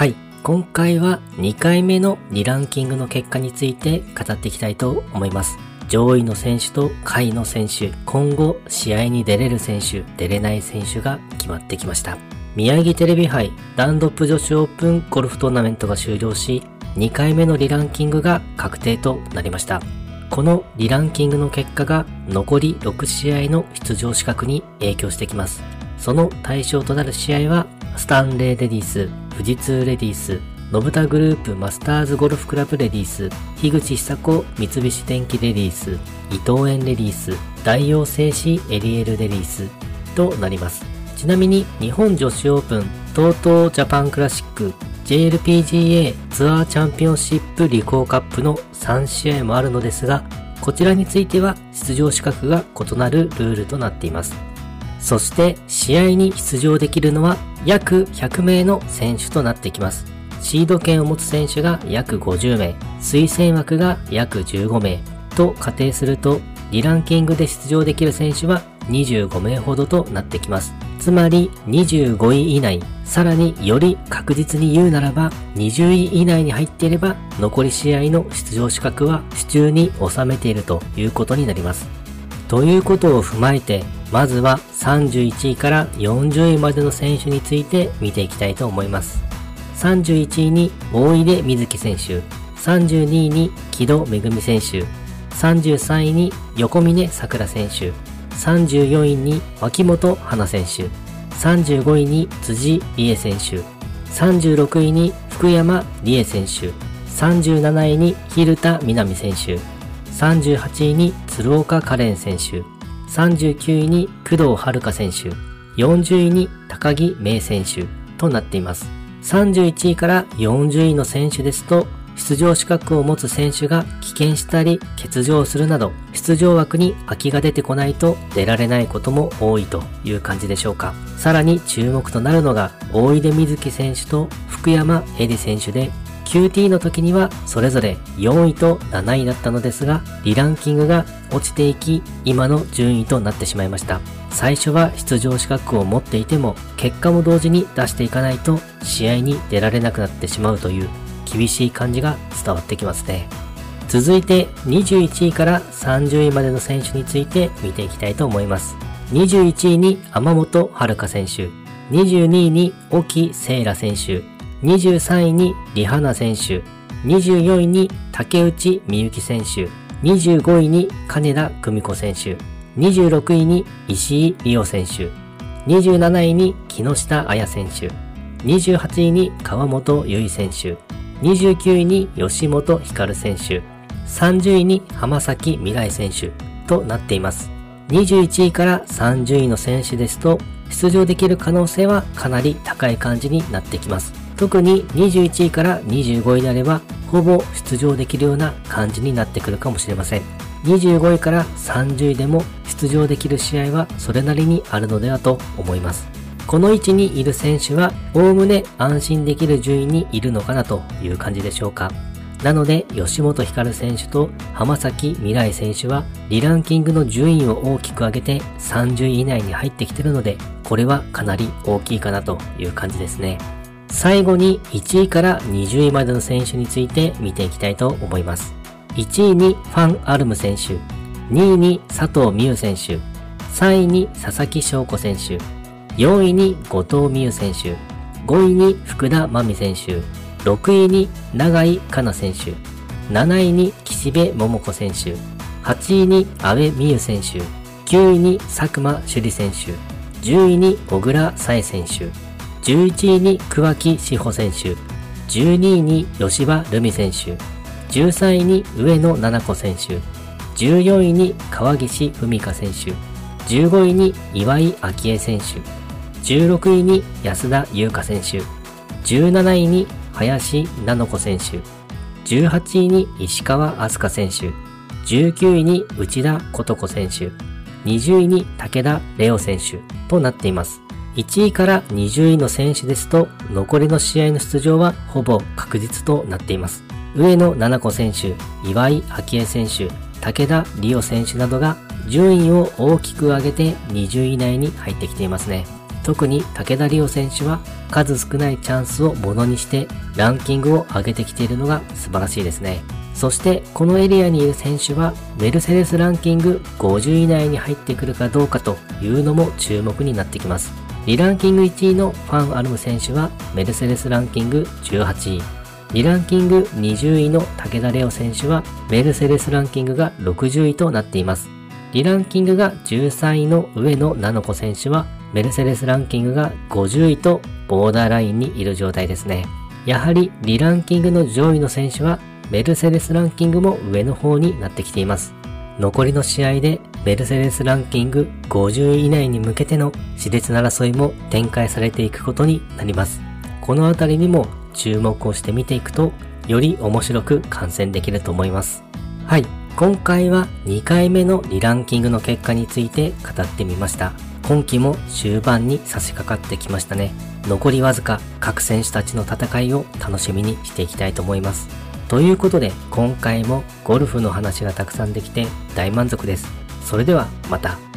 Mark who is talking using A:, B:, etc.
A: はい。今回は2回目の2ランキングの結果について語っていきたいと思います。上位の選手と下位の選手、今後試合に出れる選手、出れない選手が決まってきました。宮城テレビ杯ダンドップ女子オープンゴルフトーナメントが終了し、2回目のリランキングが確定となりました。このリランキングの結果が残り6試合の出場資格に影響してきます。その対象となる試合は、スタンレーレディース、富士通レディース、ノブタグループマスターズゴルフクラブレディース、樋口久子三菱電機レディース、伊藤園レディース、大王製紙エリエルレディースとなります。ちなみに日本女子オープン、TOTO ジャパンクラシック、JLPGA ツアーチャンピオンシップリコーカップの3試合もあるのですが、こちらについては出場資格が異なるルールとなっています。そして試合に出場できるのは約100名の選手となってきます。シード権を持つ選手が約50名、推薦枠が約15名と仮定すると、リランキングで出場できる選手は25名ほどとなってきます。つまり25位以内、さらにより確実に言うならば20位以内に入っていれば残り試合の出場資格は手中に収めているということになります。ということを踏まえて、まずは31位から40位までの選手について見ていきたいと思います。31位に大井出瑞希選手、32位に木戸恵選手、33位に横峰桜選手、34位に脇本花選手、35位に辻理恵選手、36位に福山理恵選手、37位に蛭田みなみ選手、38位に鶴岡カレン選手、39位に工藤遥選手、40位に高木芽選手となっています。31位から40位の選手ですと、出場資格を持つ選手が棄権したり欠場するなど、出場枠に空きが出てこないと出られないことも多いという感じでしょうか。さらに注目となるのが、大井出瑞希選手と福山恵里選手で、QT の時にはそれぞれ4位と7位だったのですが、リランキングが落ちていき、今の順位となってしまいました。最初は出場資格を持っていても、結果も同時に出していかないと試合に出られなくなってしまうという厳しい感じが伝わってきますね。続いて21位から30位までの選手について見ていきたいと思います。21位に天本遥選手、22位に沖聖羅選手、23位にリハナ選手、24位に竹内美幸選手、25位に金田久美子選手、26位に石井理央選手、27位に木下彩選手、28位に川本由衣選手、29位に吉本光選手、30位に浜崎未来選手となっています。21位から30位の選手ですと、出場できる可能性はかなり高い感じになってきます。特に21位から25位であれば、ほぼ出場できるような感じになってくるかもしれません。25位から30位でも出場できる試合はそれなりにあるのではと思います。この位置にいる選手は、おおむね安心できる順位にいるのかなという感じでしょうか。なので、吉本ひかる選手と浜崎未来選手は、リランキングの順位を大きく上げて30位以内に入ってきてるので、これはかなり大きいかなという感じですね。最後に1位から20位までの選手について見ていきたいと思います。1位にファン・アルム選手、2位に佐藤美優選手、3位に佐々木翔子選手、4位に後藤美優選手、5位に福田真美選手、6位に永井香奈選手、7位に岸辺桃子選手、8位に阿部美優選手、9位に佐久間朱里選手、10位に小倉沙恵選手、11位に桑木志保選手、12位に吉羽ルミ選手、13位に上野七子選手、14位に川岸文香選手、15位に岩井明恵選手、16位に安田優香選手、17位に林菜乃子選手、18位に石川飛鳥選手、19位に内田琴子選手、20位に武田レオ選手となっています。1位から20位の選手ですと、残りの試合の出場はほぼ確実となっています。上野七子選手、岩井明恵選手、武田理央選手などが順位を大きく上げて20位以内に入ってきていますね。特に武田理央選手は数少ないチャンスをものにしてランキングを上げてきているのが素晴らしいですね。そしてこのエリアにいる選手はメルセデスランキング50位以内に入ってくるかどうかというのも注目になってきます。リランキング1位のファン・アルム選手はメルセデスランキング18位。リランキング20位の武田レオ選手はメルセデスランキングが60位となっています。リランキングが13位の上野菜々子選手はメルセデスランキングが50位とボーダーラインにいる状態ですね。やはりリランキングの上位の選手はメルセデスランキングも上の方になってきています。残りの試合でメルセデスランキング50位以内に向けての熾烈な争いも展開されていくことになります。このあたりにも注目をして見ていくと、より面白く観戦できると思います。はい。今回は2回目のリランキングの結果について語ってみました。今季も終盤に差し掛かってきましたね。残りわずか各選手たちの戦いを楽しみにしていきたいと思います。ということで今回もゴルフの話がたくさんできて大満足です。それではまた。